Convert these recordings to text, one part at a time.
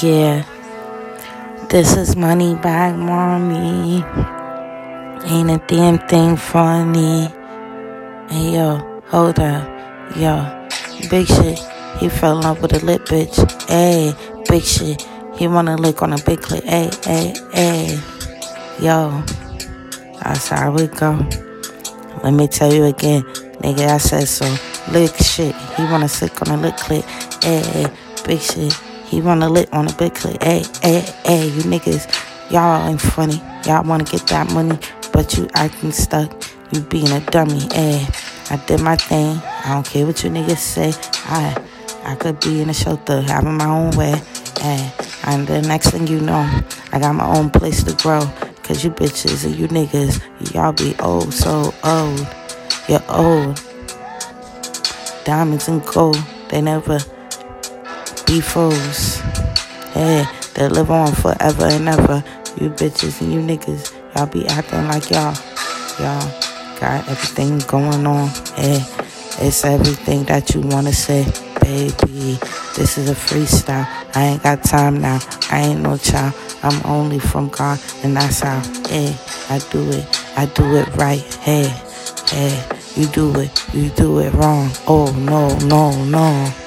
Yeah, this is Money Bag Mami. Ain't a damn thing funny. Hey yo, hold up, yo, big shit. He fell in love with a lit bitch. Hey, big shit. He wanna lick on a big clit. Hey, hey, hey, yo, that's how we go. Let me tell you again, nigga. I said so. Lick shit. He wanna sick on a lit clit. Hey, big shit. He wanna lit on a big clip. Hey, hey, hey, you niggas, y'all ain't funny. Y'all wanna get that money, but you acting stuck. You being a dummy. Hey, I did my thing. I don't care what you niggas say. I I could be in a shelter, having my own way. Hey, and the next thing you know, I got my own place to grow. Cause you bitches and you niggas, y'all be old, so old. You're old. Diamonds and gold, they never fools. Hey, they live on forever and ever. You bitches and you niggas, y'all be acting like y'all. Y'all got everything going on. Hey, it's everything that you wanna say, baby. This is a freestyle. I ain't got time now. I ain't no child. I'm only from God, and that's how. Hey, I do it. I do it right. Hey, hey, you do it. You do it wrong. Oh no, no, no.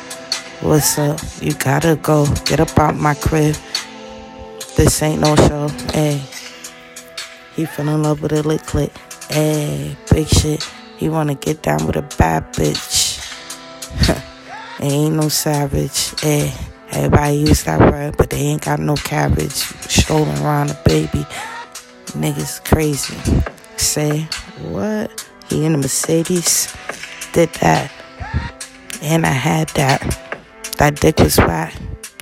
What's up? You gotta go. Get up out my crib. This ain't no show. Hey. He fell in love with a lit clit. Hey, big shit. He wanna get down with a bad bitch. ain't no savage. Hey. Everybody use that word, but they ain't got no cabbage. Strolling around a baby. Niggas crazy. Say, what? He in a Mercedes? Did that. And I had that. That dick was whack.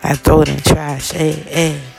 I throw it in trash. Hey, hey.